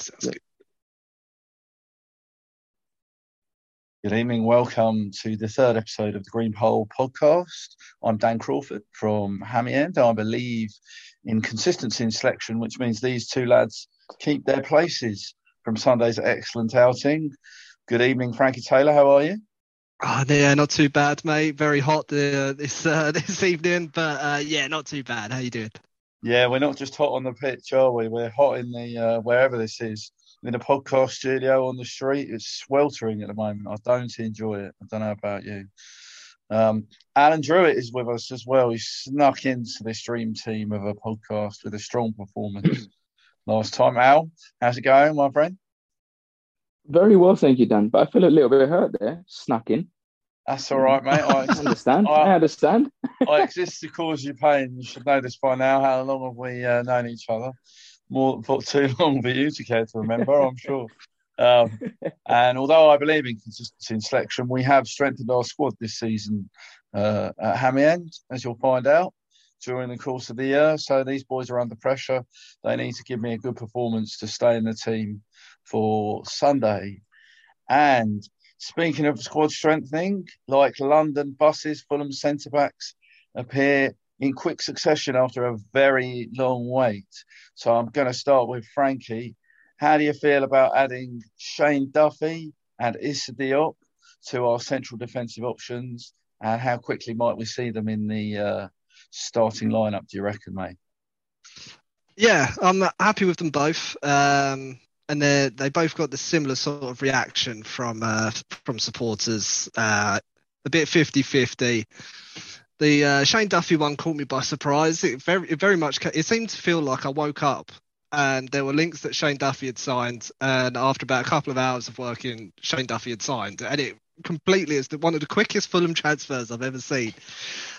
sounds yeah. good. Good evening. Welcome to the third episode of the Green Pole podcast. I'm Dan Crawford from Hammy End. I believe in consistency in selection, which means these two lads keep their places from Sunday's excellent outing. Good evening, Frankie Taylor. How are you? Oh, yeah, not too bad, mate. Very hot uh, this uh, this evening, but uh, yeah, not too bad. How you doing? Yeah, we're not just hot on the pitch, are we? We're hot in the uh, wherever this is in a podcast studio on the street. It's sweltering at the moment. I don't enjoy it. I don't know about you. Um, Alan Drewett is with us as well. He snuck into this dream team of a podcast with a strong performance last time. Al, how's it going, my friend? Very well, thank you, Dan. But I feel a little bit hurt there, snuck in. That's all right, mate. I understand. I, I understand. I exist to cause you pain. You should know this by now. How long have we uh, known each other? more for too long for you to care to remember, I'm sure. Um, and although I believe in consistency in selection, we have strengthened our squad this season uh, at Hammy End, as you'll find out during the course of the year. So these boys are under pressure. They need to give me a good performance to stay in the team for Sunday. And speaking of squad strengthening, like London buses, Fulham centre backs appear in quick succession after a very long wait. So I'm going to start with Frankie. How do you feel about adding Shane Duffy and Issa Diop to our central defensive options? And how quickly might we see them in the uh, starting lineup, do you reckon, mate? Yeah, I'm happy with them both. Um, and they they both got the similar sort of reaction from uh, from supporters. Uh, a bit 50-50 the uh, Shane Duffy one caught me by surprise. It very, it very much. It seemed to feel like I woke up and there were links that Shane Duffy had signed, and after about a couple of hours of working, Shane Duffy had signed, and it completely is the, one of the quickest Fulham transfers I've ever seen.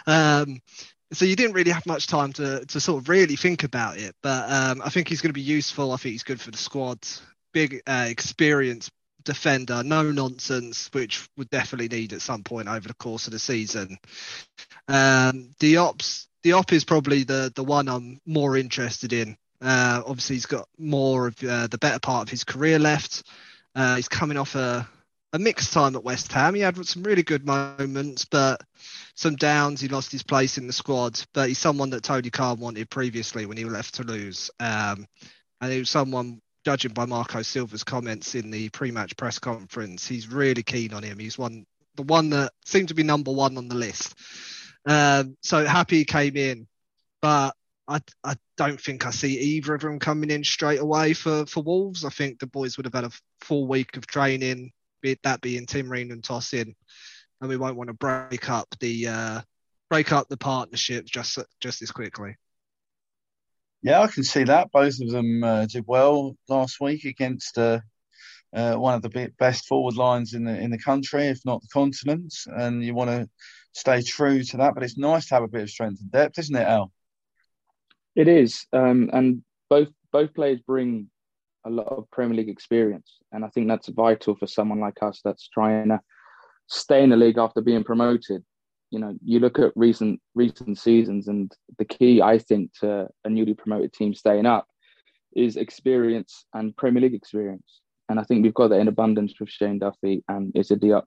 Um, so you didn't really have much time to to sort of really think about it, but um, I think he's going to be useful. I think he's good for the squad. Big uh, experience defender, no nonsense, which would definitely need at some point over the course of the season. Um, Diop's Diop is probably the the one I'm more interested in. Uh, obviously, he's got more of uh, the better part of his career left. Uh, he's coming off a, a mixed time at West Ham. He had some really good moments, but some downs. He lost his place in the squad, but he's someone that Tony Khan wanted previously when he left Toulouse. Um, and he was someone judging by Marco Silva's comments in the pre-match press conference, he's really keen on him. He's one the one that seemed to be number one on the list. Um, so happy he came in, but I, I don't think I see either of them coming in straight away for, for Wolves. I think the boys would have had a full week of training, be that being Tim Ream and Tosin, and we won't want to break up the uh, break up the partnership just just as quickly. Yeah, I can see that. Both of them uh, did well last week against uh, uh, one of the best forward lines in the in the country, if not the continent. And you want to stay true to that. But it's nice to have a bit of strength and depth, isn't it, Al? It is, um, and both both players bring a lot of Premier League experience, and I think that's vital for someone like us that's trying to stay in the league after being promoted you know, you look at recent recent seasons, and the key, I think, to a newly promoted team staying up is experience and Premier League experience. And I think we've got that in abundance with Shane Duffy and Issa Diop.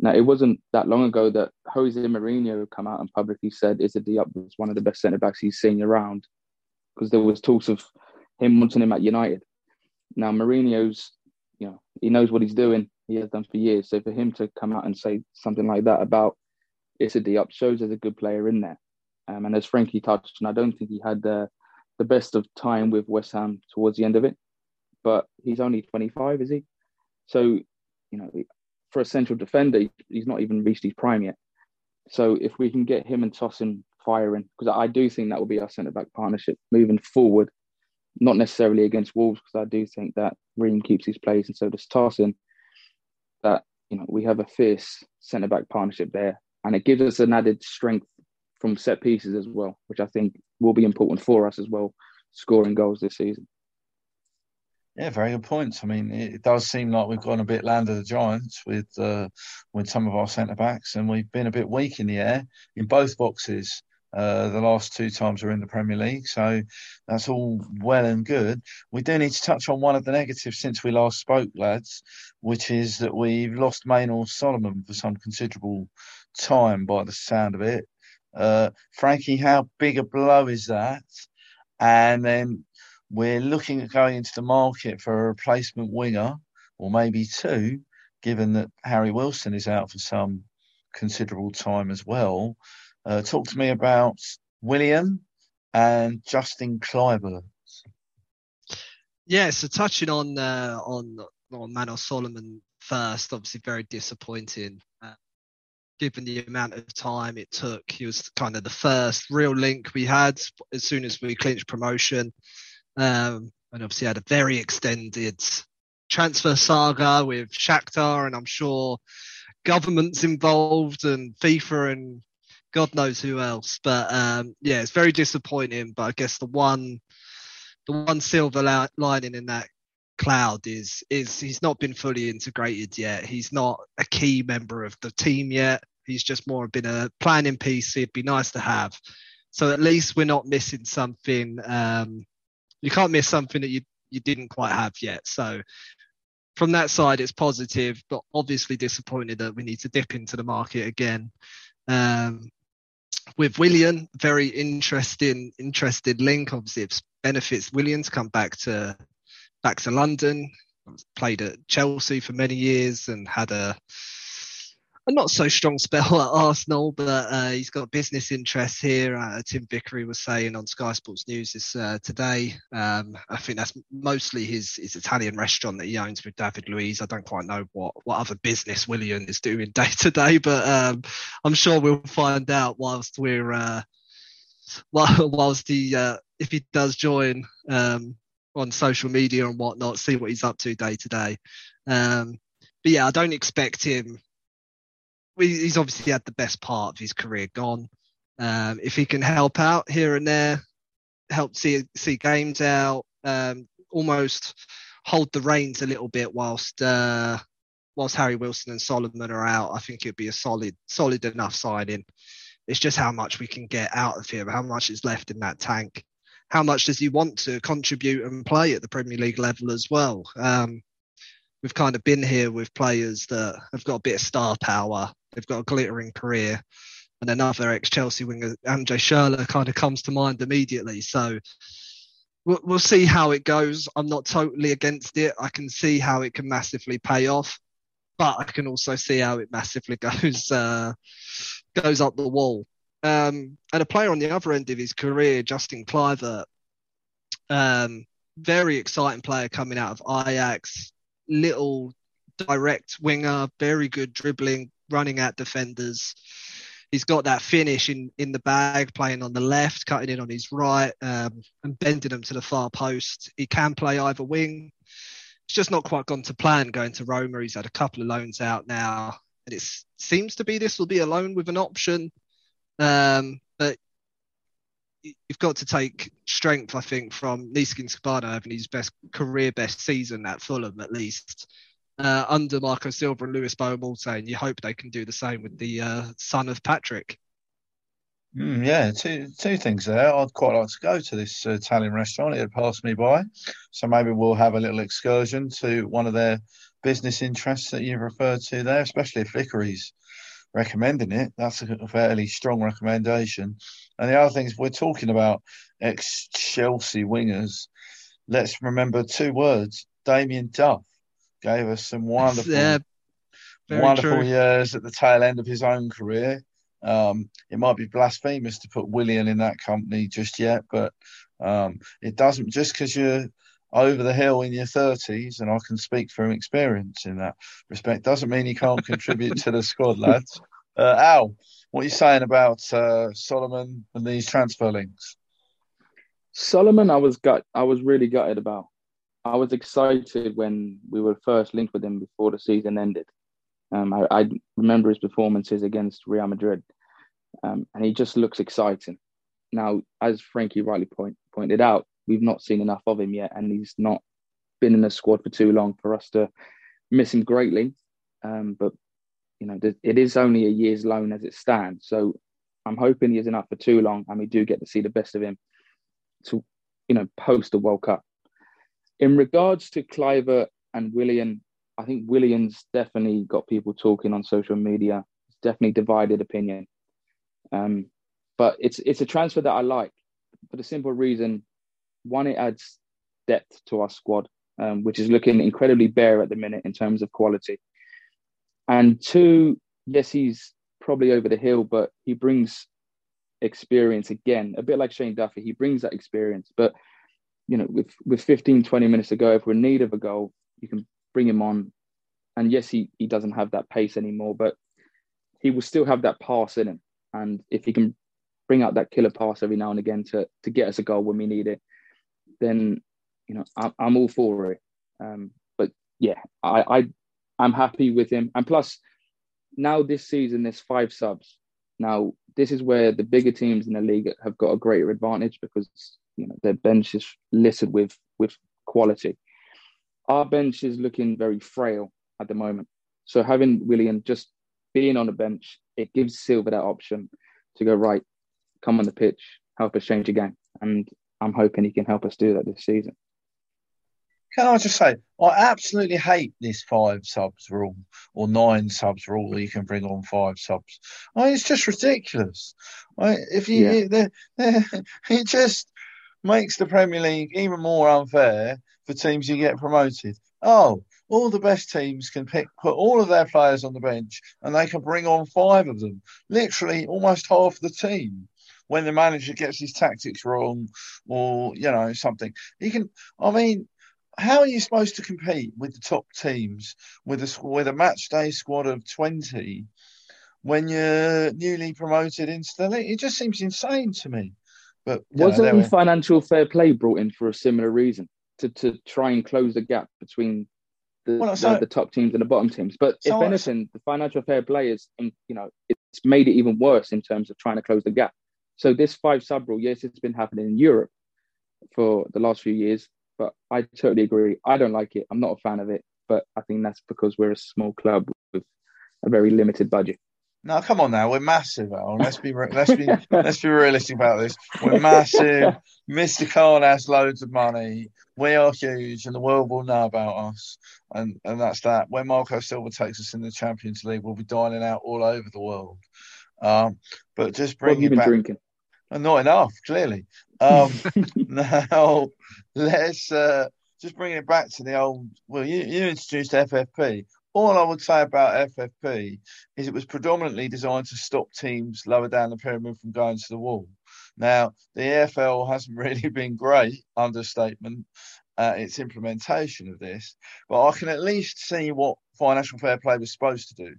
Now, it wasn't that long ago that Jose Mourinho come out and publicly said Issa Diop was one of the best centre backs he's seen around because there was talks of him wanting him at United. Now, Mourinho's, you know, he knows what he's doing. He has done for years. So for him to come out and say something like that about Issa Diop shows there's a good player in there. Um, and as Frankie touched and I don't think he had the, the best of time with West Ham towards the end of it. But he's only 25, is he? So, you know, for a central defender, he's not even reached his prime yet. So if we can get him and Tosin firing, because I do think that will be our centre back partnership moving forward, not necessarily against Wolves, because I do think that Ream keeps his place and so does Tosin. That you know we have a fierce centre back partnership there, and it gives us an added strength from set pieces as well, which I think will be important for us as well, scoring goals this season. Yeah, very good points. I mean, it does seem like we've gone a bit land of the giants with uh, with some of our centre backs, and we've been a bit weak in the air in both boxes Uh, the last two times we're in the Premier League, so that's all well and good. We do need to touch on one of the negatives since we last spoke, lads, which is that we've lost Manor Solomon for some considerable time by the sound of it. Uh, Frankie, how big a blow is that? And then we're looking at going into the market for a replacement winger, or maybe two, given that Harry Wilson is out for some considerable time as well. Uh, talk to me about Willian and Justin Kluivert. Yeah, so touching on uh, on on Manor Solomon first, obviously very disappointing. Uh, given the amount of time it took, he was kind of the first real link we had as soon as we clinched promotion, um, and obviously had a very extended transfer saga with Shakhtar, and I'm sure governments involved and FIFA and God knows who else. But um, yeah, it's very disappointing. But I guess the one, the one silver lining in that cloud is is he's not been fully integrated yet. He's not a key member of the team yet. He's just more been a planning piece. It'd be nice to have. So at least we're not missing something. Um, you can't miss something that you you didn't quite have yet. So from that side, it's positive, but obviously disappointed that we need to dip into the market again. Um, with Willian, very interesting, interested link. Obviously, it benefits Willian to come back to back to London. Played at Chelsea for many years and had a a not so strong spell at Arsenal, but uh, he's got business interests here. Uh, Tim Vickery was saying on Sky Sports News this uh, today. Um, I think that's mostly his his Italian restaurant that he owns with David Luiz. I don't quite know what what other business Willian is doing day to day, but um, I'm sure we'll find out whilst we're uh, whilst he uh, if he does join um, on social media and whatnot, see what he's up to day to day. Um, but yeah, I don't expect him he's obviously had the best part of his career gone. Um, if he can help out here and there, help see see games out, um, almost hold the reins a little bit whilst uh, whilst Harry Wilson and Solomon are out, I think it'd be a solid solid enough signing. It's just how much we can get out of him, how much is left in that tank, how much does he want to contribute and play at the Premier League level as well. Um, we've kind of been here with players that have got a bit of star power They've got a glittering career. And another ex Chelsea winger, Andre Schürrle, kind of comes to mind immediately. So we'll, we'll see how it goes. I'm not totally against it. I can see how it can massively pay off, but I can also see how it massively goes uh, goes up the wall. Um, and a player on the other end of his career, Justin Kluivert, um, very exciting player coming out of Ajax, little direct winger, very good dribbling, running at defenders. He's got that finish in, in the bag, playing on the left, cutting in on his right, um, and bending them to the far post. He can play either wing. It's just not quite gone to plan going to Roma. He's had a couple of loans out now, and it seems to be this will be a loan with an option. Um, but you've got to take strength, I think, from Neeskens Kebano having his best career best season at Fulham at least uh, under Marco Silva and Lewis Beaumont, and you hope they can do the same with the uh, son of Patrick. Mm, yeah, two two things there. I'd quite like to go to this uh, Italian restaurant. It had passed me by, so maybe we'll have a little excursion to one of their business interests that you've referred to there, especially if Vickery's recommending it. That's a fairly strong recommendation. And the other thing is, we're talking about ex Chelsea wingers. Let's remember two words: Damien Duff gave us some wonderful, yeah, wonderful true. years at the tail end of his own career. Um, it might be blasphemous to put Willian in that company just yet, but um, it doesn't just because you're over the hill in your 30s, and I can speak from experience in that respect, doesn't mean you can't contribute to the squad, lads. Uh, Al, what are you saying about uh, Solomon and these transfer links? Solomon, I was gut, I was really gutted about. I was excited when we were first linked with him before the season ended. Um, I, I, remember his performances against Real Madrid, um, and he just looks exciting. Now, as Frankie rightly point, pointed out, we've not seen enough of him yet, and he's not been in the squad for too long for us to miss him greatly. Um, but you know, it is only a year's loan as it stands, so I'm hoping he isn't up for too long and we do get to see the best of him to, you know, post the World Cup. In regards to Kluivert and Willian, I think Willian's definitely got people talking on social media. It's definitely divided opinion. Um, but it's it's a transfer that I like for the simple reason, one, it adds depth to our squad, um, which is looking incredibly bare at the minute in terms of quality. And two, yes, he's probably over the hill, but he brings experience again, a bit like Shane Duffy. He brings that experience. But, you know, with, with 15, 20 minutes to go, if we're in need of a goal, you can bring him on. And yes, he, he doesn't have that pace anymore, but he will still have that pass in him. And if he can bring out that killer pass every now and again to, to get us a goal when we need it, then, you know, I'm, I'm all for it. Um, but yeah, I, I, I'm happy with him. And plus, now this season, there's five subs. Now, this is where the bigger teams in the league have got a greater advantage because you know their bench is littered with with quality. Our bench is looking very frail at the moment. So having Willian just being on the bench, it gives Silva that option to go right, come on the pitch, help us change the game, and I'm hoping he can help us do that this season. Can I just say, I absolutely hate this five subs rule or nine subs rule where you can bring on five subs. I mean, it's just ridiculous. I, if you, yeah. they're, they're, it just makes the Premier League even more unfair for teams who get promoted. Oh, all the best teams can pick, put all of their players on the bench, and they can bring on five of them. Literally, almost half the team when the manager gets his tactics wrong or you know something he can i mean how are you supposed to compete with the top teams with a with a match day squad of twenty when you're newly promoted into the league? It just seems insane to me. But wasn't know, financial fair play brought in for a similar reason to to try and close the gap between the, well, so, the, the, top teams and the bottom teams? But so if anything, the financial fair play is you know it's made it even worse in terms of trying to close the gap. So this five sub rule, yes, it's been happening in Europe for the last few years but I totally agree. I don't like it. I'm not a fan of it, but I think that's because we're a small club with a very limited budget. No, come on now. We're massive, Al. Let's be let's be let's be realistic about this. We're massive. Mr. Khan has loads of money. We are huge, and the world will know about us. And and that's that. When Marco Silva takes us in the Champions League, we'll be dining out all over the world. Um, but just bring you back. Drinking? Not enough, clearly. Um, now, let's uh, just bring it back to the old. Well, you, you introduced FFP. All I would say about FFP is it was predominantly designed to stop teams lower down the pyramid from going to the wall. Now, the EFL hasn't really been great, understatement, uh, its implementation of this, but I can at least see what financial fair play was supposed to do.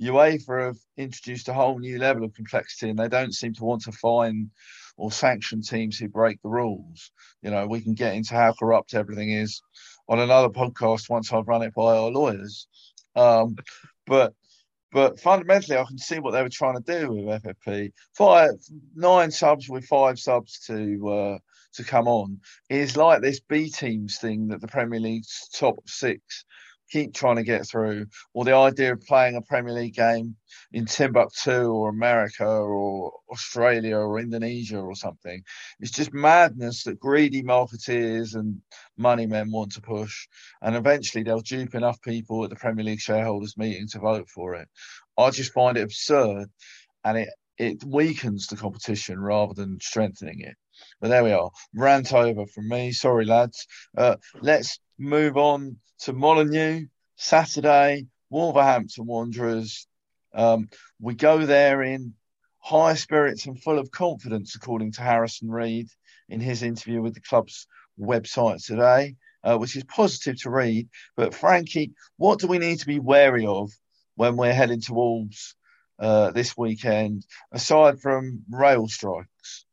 UEFA have introduced a whole new level of complexity and they don't seem to want to fine or sanction teams who break the rules. You know, we can get into how corrupt everything is on another podcast once I've run it by our lawyers. Um, but but fundamentally, I can see what they were trying to do with FFP. Five, nine subs with five subs to uh, to come on is like this B teams thing that the Premier League's top six keep trying to get through, or the idea of playing a Premier League game in Timbuktu or America or Australia or Indonesia or something. It's just madness that greedy marketeers and money men want to push, and eventually they'll dupe enough people at the Premier League shareholders meeting to vote for it. I just find it absurd, and it it weakens the competition rather than strengthening it. But there we are. Rant over from me. Sorry, lads. Uh, let's move on to Molineux Saturday, Wolverhampton Wanderers. Um, we go there in high spirits and full of confidence, according to Harrison Reed in his interview with the club's website today, uh, which is positive to read. But Frankie, what do we need to be wary of when we're heading to Wolves uh, this weekend, aside from rail strikes?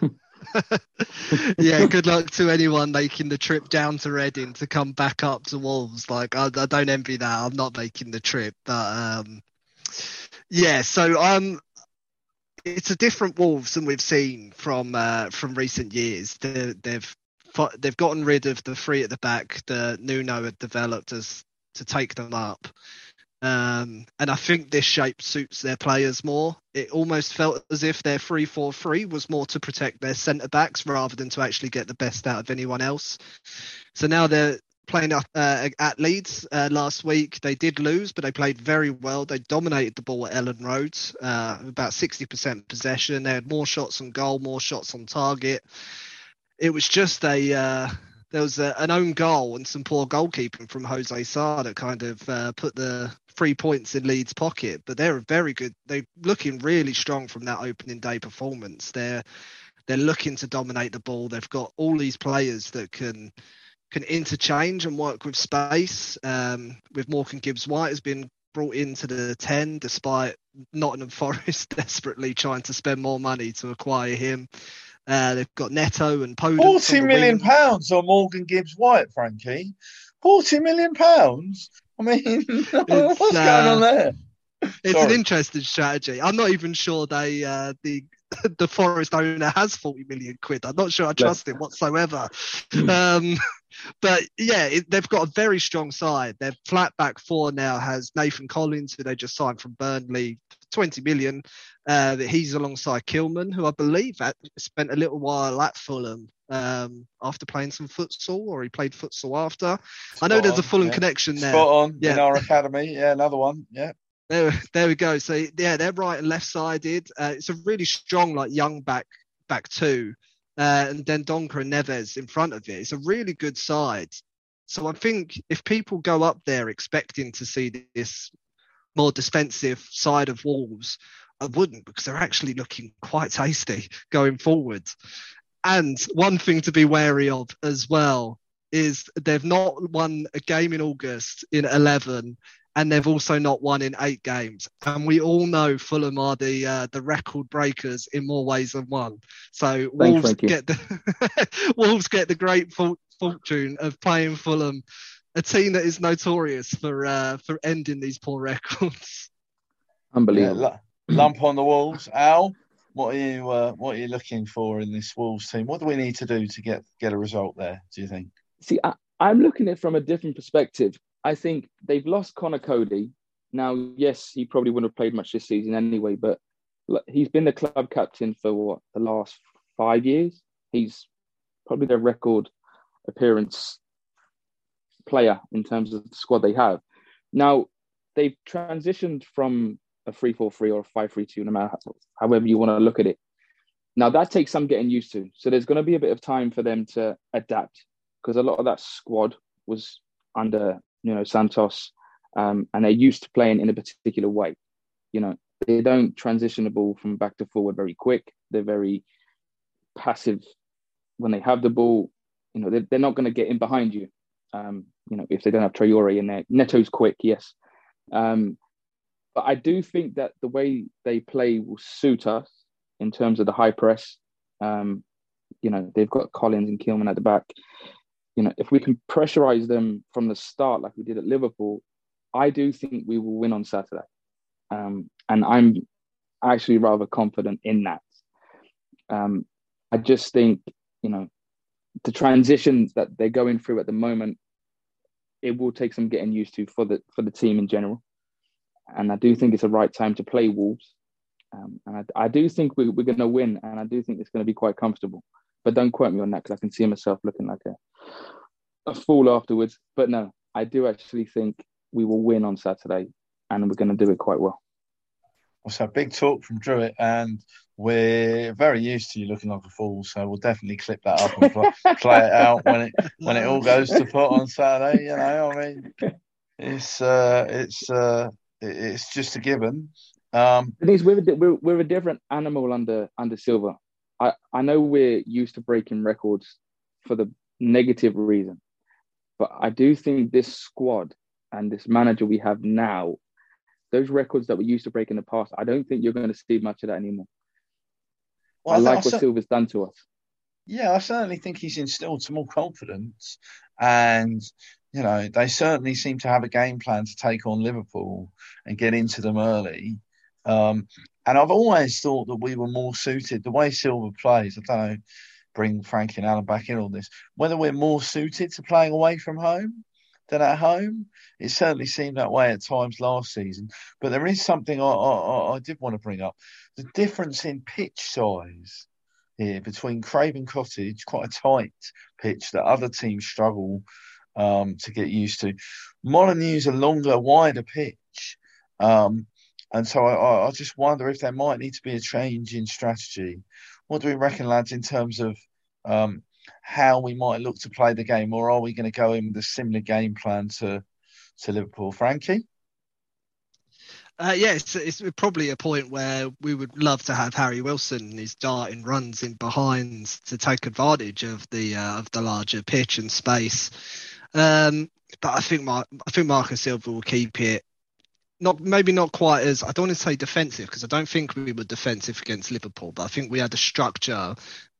yeah, good luck to anyone making the trip down to Reading to come back up to Wolves. Like, I, I don't envy that. I'm not making the trip, but um, yeah. So um, it's a different Wolves than we've seen from uh, from recent years. they they've they've gotten rid of the three at the back. The Nuno had developed as to take them up. Um, and I think this shape suits their players more. It almost felt as if their 3 4 3 was more to protect their centre backs rather than to actually get the best out of anyone else. So now they're playing uh, at Leeds uh, last week. They did lose, but they played very well. They dominated the ball at Elland Road, uh, about 60% possession. They had more shots on goal, more shots on target. It was just a uh, there was a, an own goal and some poor goalkeeping from Jose Sa that kind of uh, put the three points in Leeds' pocket. But they're very good. They're looking really strong from that opening day performance. They're they're looking to dominate the ball. They've got all these players that can can interchange and work with space. Um, with Morgan Gibbs White has been brought into the 10 despite Nottingham Forest desperately trying to spend more money to acquire him. Uh, they've got Neto and Podence. Forty million wing. pounds on Morgan Gibbs White, Frankie. Forty million pounds. I mean, what's uh, going on there? It's Sorry. an interesting strategy. I'm not even sure they uh, the the Forest owner has 40 million quid. I'm not sure I trust him whatsoever. um, but yeah, it, they've got a very strong side. Their flat back four now has Nathan Collins, who they just signed from Burnley, 20 million. Uh, he's alongside Kilman, who I believe spent a little while at Fulham um, after playing some futsal, or he played futsal after. Spot I know there's a Fulham yeah. connection there. Spot on yeah. in our academy. Yeah, another one. Yeah. There, there we go. So yeah, they're right and left sided. Uh, it's a really strong, like young back back two, uh, and then Donker and Neves in front of it. It's a really good side. So I think if people go up there expecting to see this more defensive side of Wolves, I wouldn't because they're actually looking quite tasty going forward. And one thing to be wary of as well is they've not won a game in August in 11 and they've also not won in eight games. And we all know Fulham are the uh, the record breakers in more ways than one. So Thanks, Wolves get the Wolves get the great fortune of playing Fulham, a team that is notorious for uh, for ending these poor records. Unbelievable. Yeah, lump on the Wolves, Al. What are you uh, What are you looking for in this Wolves team? What do we need to do to get get a result there? Do you think? See, I, I'm looking at it from a different perspective. I think they've lost Conor Coady. Now, yes, he probably wouldn't have played much this season anyway, but he's been the club captain for what the last five years. He's probably their record appearance player in terms of the squad they have. Now, they've transitioned from a 3 4 3 or a 5 3 2, no matter however you want to look at it. Now, that takes some getting used to. So, there's going to be a bit of time for them to adapt because a lot of that squad was under you know Santos, um, and they're used to playing in a particular way. You know, they don't transition the ball from back to forward very quick. They're very passive when they have the ball. You know, they're, they're not going to get in behind you. Um, you know, if they don't have Traore in there, Neto's quick, yes. Um, but I do think that the way they play will suit us in terms of the high press. Um, you know, they've got Collins and Kilman at the back you know, if we can pressurize them from the start, like we did at Liverpool, I do think we will win on Saturday. Um, and I'm actually rather confident in that. Um, I just think, you know, the transitions that they're going through at the moment, it will take some getting used to for the for the team in general. And I do think it's the right time to play Wolves. Um, and I, I, do think we, we're going to win, and I do think it's going to be quite comfortable. But don't quote me on that because I can see myself looking like a a fool afterwards. But no, I do actually think we will win on Saturday, and we're going to do it quite well. So big talk from Drewett, and we're very used to you looking like a fool. So we'll definitely clip that up and play, play it out when it when it all goes to pot on Saturday. You know, I mean, it's uh, it's uh, it's just a given. Um, Denise, we're, we're we're a different animal under under Silva. I, I know we're used to breaking records for the negative reason, but I do think this squad and this manager we have now, those records that we used to break in the past, I don't think you're going to see much of that anymore. Well, I, I like what Silva's done to us. Yeah, I certainly think he's instilled some more confidence, and you know they certainly seem to have a game plan to take on Liverpool and get into them early. Um, and I've always thought that we were more suited the way Silva plays. I don't know, bring Frankie and Alan back in on this. Whether we're more suited to playing away from home than at home. It certainly seemed that way at times last season. But there is something I, I, I did want to bring up: the difference in pitch size here between Craven Cottage, quite a tight pitch that other teams struggle um, to get used to. Molineux's a longer, wider pitch. Um, and so I, I, just wonder if there might need to be a change in strategy. What do we reckon, lads, in terms of um, how we might look to play the game, or are we going to go in with a similar game plan to to Liverpool, Frankie? Uh, yeah, it's, it's, probably a point where we would love to have Harry Wilson his darting runs in behind to take advantage of the uh, of the larger pitch and space. Um, but I think I think Marcus Silva will keep it not maybe not quite as I don't want to say defensive because I don't think we were defensive against Liverpool, but I think we had a structure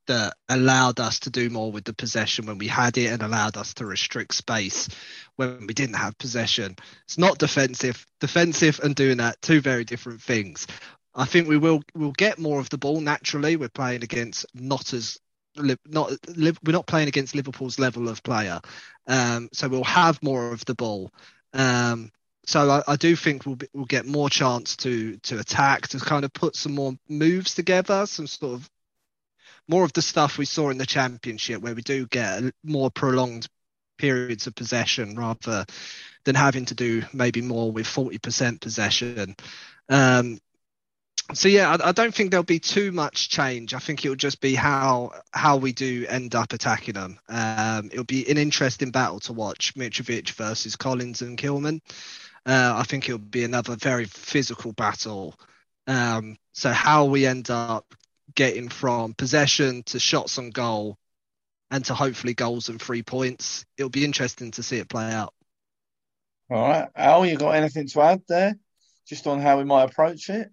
that allowed us to do more with the possession when we had it and allowed us to restrict space when we didn't have possession. It's not defensive. Defensive and doing that two very different things. I think we will we'll get more of the ball naturally. We're playing against not as not we're not playing against Liverpool's level of player, um, so we'll have more of the ball. Um, so I, I, do think we'll be, we'll get more chance to to attack to kind of put some more moves together, some sort of more of the stuff we saw in the championship where we do get more prolonged periods of possession rather than having to do maybe more with 40% possession. Um, so yeah, I, I, don't think there'll be too much change. I think it'll just be how how we do end up attacking them. Um, it'll be an interesting battle to watch: Mitrovic versus Collins and Kilman. Uh, I think it'll be another very physical battle. Um, so how we end up getting from possession to shots on goal and to hopefully goals and three points, it'll be interesting to see it play out. All right, Al, you got anything to add there, just on how we might approach it?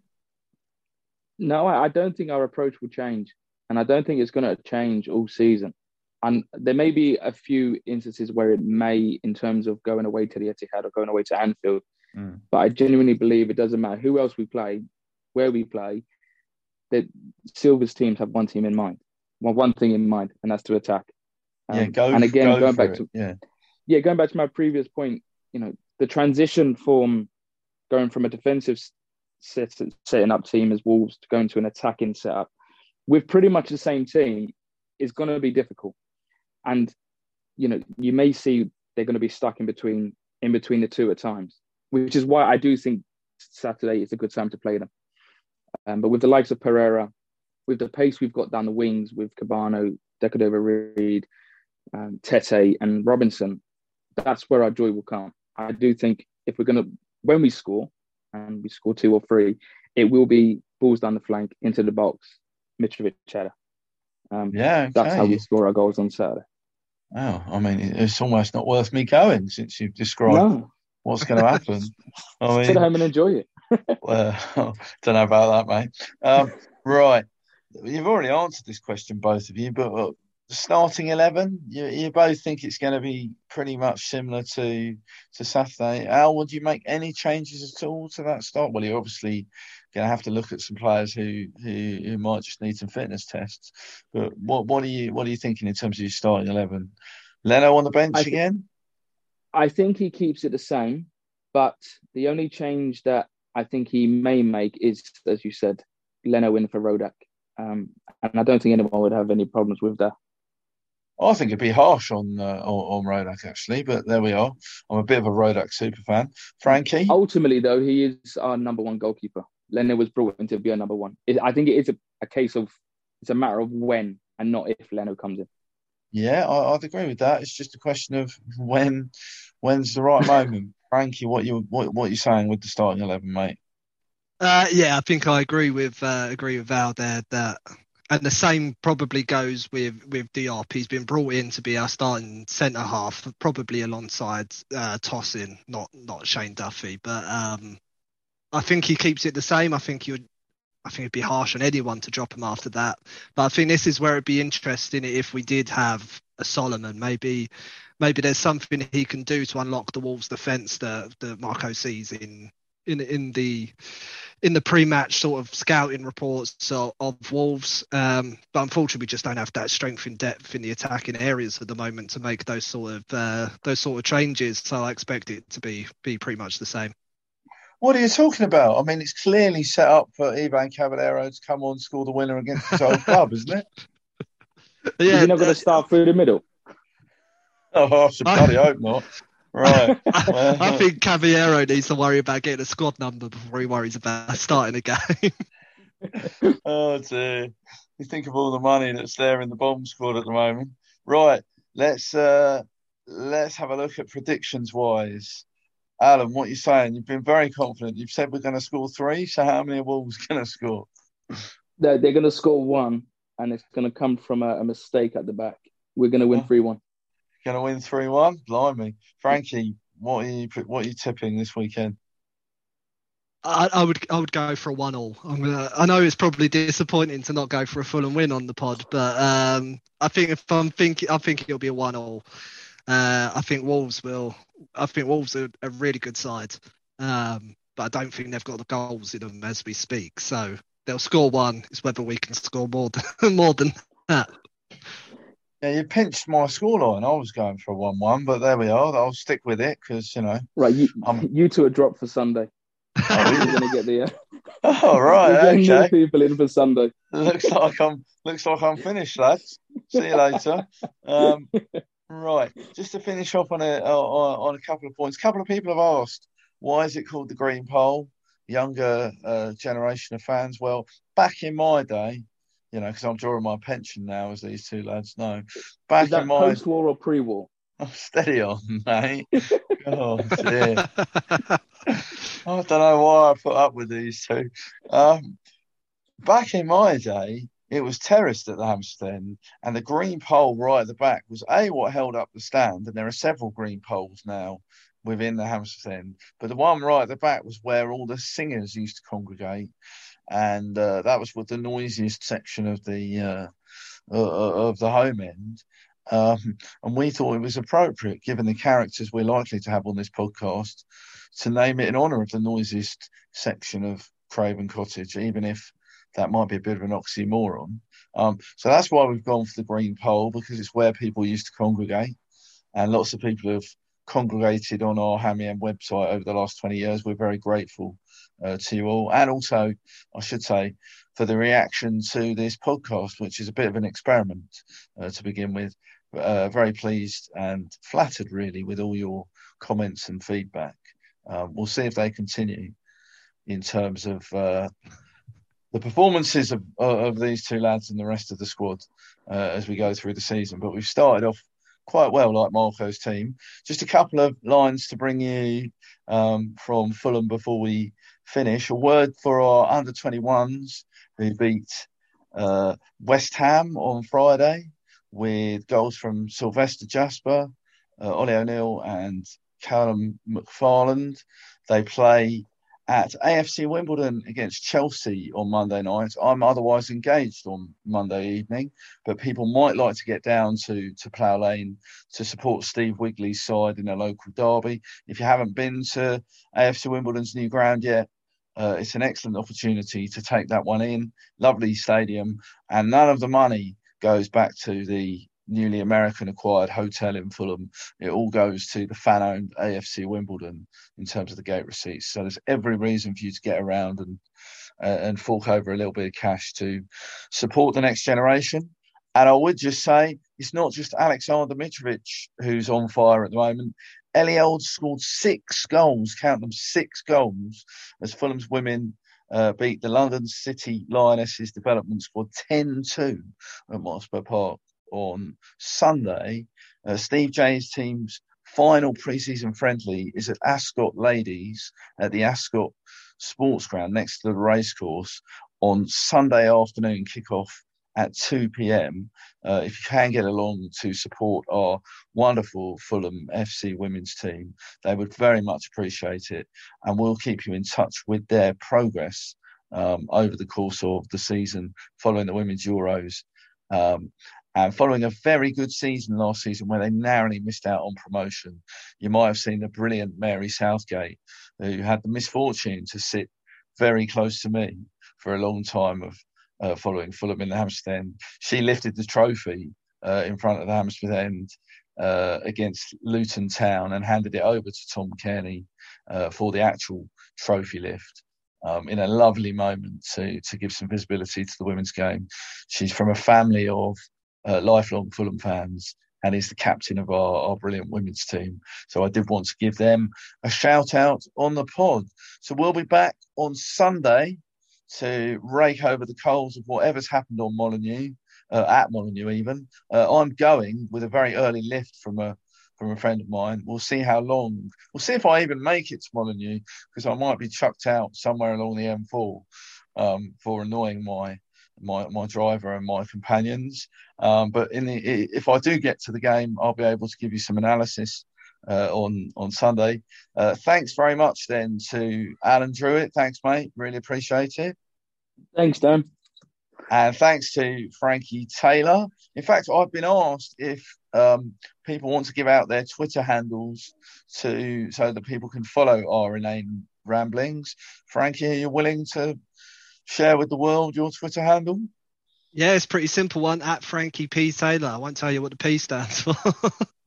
No, I don't think our approach will change, and I don't think it's going to change all season. And there may be a few instances where it may, in terms of going away to the Etihad or going away to Anfield. Mm. But I genuinely believe it doesn't matter who else we play, where we play. That Silva's teams have one team in mind, well, one thing in mind, and that's to attack. Um, yeah, go. And again, go going back it. to yeah, yeah, going back to my previous point, you know, the transition from going from a defensive set, setting up team as Wolves to going to an attacking setup with pretty much the same team is going to be difficult and you know you may see they're going to be stuck in between in between the two at times, which is why I do think Saturday is a good time to play them. Um, but with the likes of Pereira, with the pace we've got down the wings with Kebano, Decordova-Reid, um, Tete, and Robinson, that's where our joy will come. I do think if we're going to, when we score, and we score two or three, it will be balls down the flank into the box, Mitrovic header. Um, yeah, okay. that's how we score our goals on Saturday. Oh, I mean, it's almost not worth me going since you've described no. what's going to happen. I mean, sit home and enjoy it. well, don't know about that, mate. Um, right, you've already answered this question, both of you, but uh, starting eleven, you, you both think it's going to be pretty much similar to to Saturday. Al, would you make any changes at all to that start? Well, you obviously going to have to look at some players who, who who might just need some fitness tests. But what what are you what are you thinking in terms of your starting eleven? Leno on the bench I th- again. I think he keeps it the same, but the only change that I think he may make is, as you said, Leno in for Rodak, um, and I don't think anyone would have any problems with that. I think it'd be harsh on, uh, on, on Rodak actually, but there we are. I'm a bit of a Rodak super fan. Frankie. Ultimately, though, he is our number one goalkeeper. Leno was brought in to be a number one. It, I think it is a, a, case of it's a matter of when and not if Leno comes in. Yeah, I, would agree with that. It's just a question of when when's the right moment. Frankie, what you what what you saying with the starting eleven, mate? Uh, yeah, I think I agree with uh, agree with Al there that and the same probably goes with with Diop. He's been brought in to be our starting centre half, probably alongside uh, Tosin, not not Shane Duffy. But um, I think he keeps it the same. I think you I think it'd be harsh on anyone to drop him after that. But I think this is where it'd be interesting if we did have a Solomon. Maybe maybe there's something he can do to unlock the Wolves defence that, that Marco sees in in in the in the pre-match sort of scouting reports of, of Wolves. Um, but unfortunately, we just don't have that strength and depth in the attacking areas at the moment to make those sort of uh, those sort of changes. So I expect it to be be pretty much the same. What are you talking about? I mean, it's clearly set up for Ivan Cavaleiro to come on, score the winner against his old club, isn't it? Yeah, you're not going to start through the middle. Oh, I should bloody hope not. Right. I, I think Cavaleiro needs to worry about getting a squad number before he worries about starting a game. oh dear. You think of all the money that's there in the bomb squad at the moment. Right. Let's uh let's have a look at predictions wise. Alan, what are you saying? You've been very confident. You've said we're going to score three. So how many are Wolves going to score? They're, they're going to score one, and it's going to come from a, a mistake at the back. We're going to win three one. Going to win three one. Blimey, Frankie, what are you what are you tipping this weekend? I, I would I would go for a one all. I know it's probably disappointing to not go for a full and win on the pod, but um, I think if I'm thinking, I think it'll be a one all. Uh, I think Wolves will. I think Wolves are a really good side, um, but I don't think they've got the goals in them as we speak. So they'll score one. It's whether we can score more than more than that. Yeah, you pinched my scoreline. I was going for a one-one, but there we are. I'll stick with it because you know. Right, you you two are dropped for Sunday. Oh, you're going to get the. Uh, oh right, okay. people in for Sunday. Looks like I'm looks like I'm finished, lads. See you later. Um, right, just to finish off on a on, a couple of points. A couple of people have asked why is it called the Green Pole. Younger uh, generation of fans. Well, back in my day, you know, because I'm drawing my pension now, as these two lads know. Back Is that in my post-war or pre-war? Oh, steady on, mate. oh dear. I don't know why I put up with these two. Um, back in my day, it was terraced at the Hammersmith End, and the green pole right at the back was a what held up the stand, and there are several green poles now within the Hammersmith End. But the one right at the back was where all the singers used to congregate, and uh, that was what the noisiest section of the uh, of the home end. Um, and we thought it was appropriate, given the characters we're likely to have on this podcast, to name it in honour of the noisiest section of Craven Cottage, even if that might be a bit of an oxymoron. Um, so that's why we've gone for the green pole because it's where people used to congregate, and lots of people have congregated on our Hammy website over the last 20 years. We're very grateful uh, to you all. And also, I should say, for the reaction to this podcast, which is a bit of an experiment uh, to begin with. Uh, very pleased and flattered, really, with all your comments and feedback. Um, we'll see if they continue in terms of uh, the performances of, of these two lads and the rest of the squad uh, as we go through the season. But we've started off quite well, like Marco's team. Just a couple of lines to bring you um, from Fulham before we finish. A word for our under 21s who beat uh, West Ham on Friday with goals from Sylvester Jasper, uh, Ollie O'Neill, and Callum McFarland. They play at AFC Wimbledon against Chelsea on Monday night. I'm otherwise engaged on Monday evening, but people might like to get down to, to Plough Lane to support Steve Wigley's side in a local derby. If you haven't been to AFC Wimbledon's new ground yet, uh, it's an excellent opportunity to take that one in. Lovely stadium, and none of the money goes back to the newly American acquired hotel in Fulham. It all goes to the fan owned AFC Wimbledon in terms of the gate receipts. So there's every reason for you to get around and uh, and fork over a little bit of cash to support the next generation. And I would just say it's not just Aleksandar Mitrovic who's on fire at the moment. Ellie Olds scored six goals, count them six goals, as Fulham's women uh, beat the London City Lionesses development squad 10 2 at Motspur Park on Sunday. Uh, Steve Jay's team's final pre-season friendly is at Ascot Ladies at the Ascot Sports Ground next to the racecourse on Sunday afternoon kickoff at 2 p.m. Uh, if you can get along to support our wonderful Fulham FC women's team, they would very much appreciate it. And we'll keep you in touch with their progress um, over the course of the season following the Women's Euros. Um, And following a very good season last season where they narrowly missed out on promotion, you might have seen the brilliant Mary Southgate, who had the misfortune to sit very close to me for a long time of uh, following Fulham in the Hammersmith End. She lifted the trophy uh, in front of the Hammersmith End uh, against Luton Town and handed it over to Tom Cairney uh, for the actual trophy lift. Um, in a lovely moment to to give some visibility to the women's game. She's from a family of uh, lifelong Fulham fans and is the captain of our, our brilliant women's team. So I did want to give them a shout out on the pod. So we'll be back on Sunday to rake over the coals of whatever's happened on Molineux, uh, at Molineux even. Uh, I'm going with a very early lift from a from a friend of mine. We'll see how long. We'll see if I even make it to Molineux because I might be chucked out somewhere along the M4 um, for annoying my my my driver and my companions. Um, but in the if I do get to the game, I'll be able to give you some analysis uh, on on Sunday. Uh, thanks very much then to Alan Drewett. Thanks, mate. Really appreciate it. Thanks, Dan. And thanks to Frankie Taylor. In fact, I've been asked if um, people want to give out their Twitter handles to so that people can follow our inane ramblings. Frankie, are you willing to share with the world your Twitter handle? Yeah, it's pretty simple one at Frankie P Taylor. I won't tell you what the P stands for.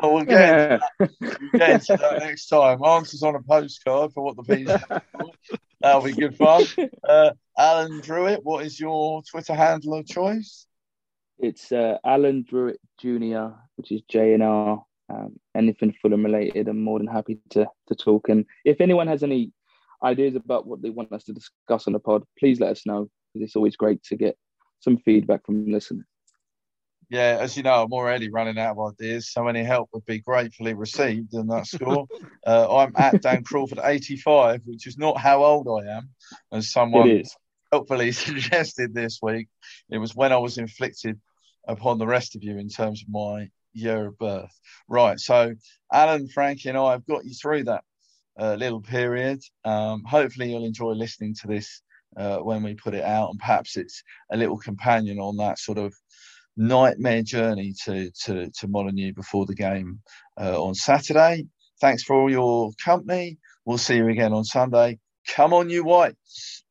oh, we'll get, yeah. we'll get into that next time. Answers on a postcard for what the P stands for. That'll be good fun. Uh, Alan Drewett, what is your Twitter handle of choice? It's uh, Alan Drewett Jr., which is JNR. Um, anything Fulham related, I'm more than happy to to talk. And if anyone has any ideas about what they want us to discuss on the pod, please let us know. It's always great to get some feedback from listeners. Yeah, as you know, I'm already running out of ideas, so any help would be gratefully received in that score. uh, I'm at Dan Crawford 85, which is not how old I am, as someone helpfully suggested this week. It was when I was inflicted upon the rest of you in terms of my year of birth. Right, so Alan, Frankie, and I have got you through that uh, little period. Um, hopefully, you'll enjoy listening to this uh, when we put it out, and perhaps it's a little companion on that sort of nightmare journey to to to Molineux before the game uh, on Saturday. Thanks for all your company. We'll see you again on Sunday. Come on, you whites.